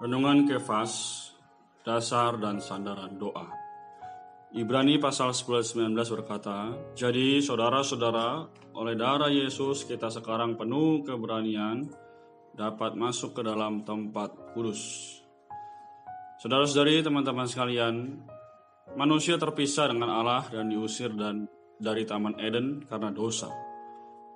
Renungan Kefas, dasar dan sandaran doa. Ibrani pasal 10-19 berkata, Jadi saudara-saudara, oleh darah Yesus kita sekarang penuh keberanian dapat masuk ke dalam tempat kudus. Saudara-saudari, teman-teman sekalian, manusia terpisah dengan Allah dan diusir dan dari Taman Eden karena dosa.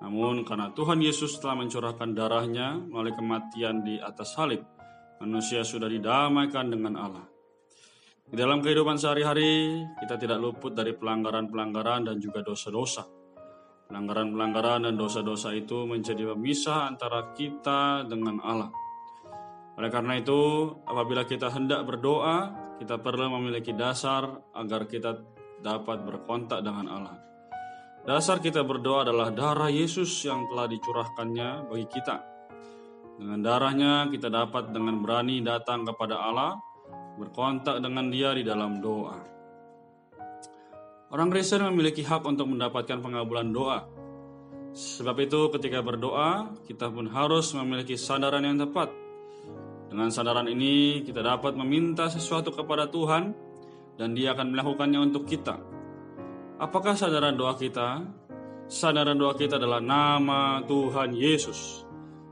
Namun karena Tuhan Yesus telah mencurahkan darahnya melalui kematian di atas salib, manusia sudah didamaikan dengan Allah. Di dalam kehidupan sehari-hari, kita tidak luput dari pelanggaran-pelanggaran dan juga dosa-dosa. Pelanggaran-pelanggaran dan dosa-dosa itu menjadi pemisah antara kita dengan Allah. Oleh karena itu, apabila kita hendak berdoa, kita perlu memiliki dasar agar kita dapat berkontak dengan Allah. Dasar kita berdoa adalah darah Yesus yang telah dicurahkannya bagi kita. Dengan darahnya kita dapat dengan berani datang kepada Allah, berkontak dengan dia di dalam doa. Orang Kristen memiliki hak untuk mendapatkan pengabulan doa. Sebab itu ketika berdoa, kita pun harus memiliki sadaran yang tepat. Dengan sadaran ini kita dapat meminta sesuatu kepada Tuhan dan dia akan melakukannya untuk kita Apakah sadaran doa kita? Sadaran doa kita adalah nama Tuhan Yesus.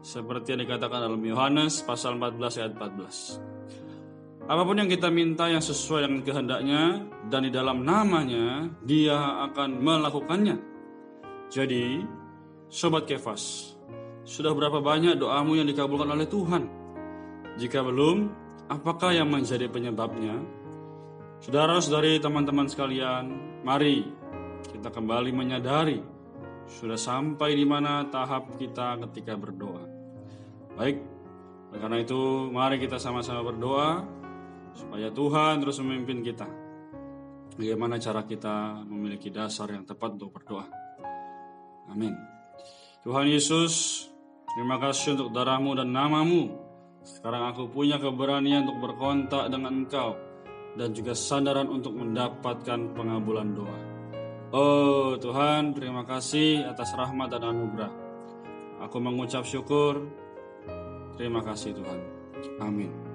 Seperti yang dikatakan dalam Yohanes pasal 14 ayat 14. Apa pun yang kita minta yang sesuai dengan kehendaknya dan di dalam namanya, dia akan melakukannya. Jadi, Sobat Kefas, sudah berapa banyak doamu yang dikabulkan oleh Tuhan? Jika belum, apakah yang menjadi penyebabnya? Saudara-saudari, teman-teman sekalian, mari kita kembali menyadari sudah sampai di mana tahap kita ketika berdoa. Baik, karena itu mari kita sama-sama berdoa supaya Tuhan terus memimpin kita. Bagaimana cara kita memiliki dasar yang tepat untuk berdoa. Amin. Tuhan Yesus, terima kasih untuk darahmu dan namamu. Sekarang aku punya keberanian untuk berkontak dengan Engkau dan juga sandaran untuk mendapatkan pengabulan doa. Oh Tuhan, terima kasih atas rahmat dan anugerah. Aku mengucap syukur. Terima kasih Tuhan. Amin.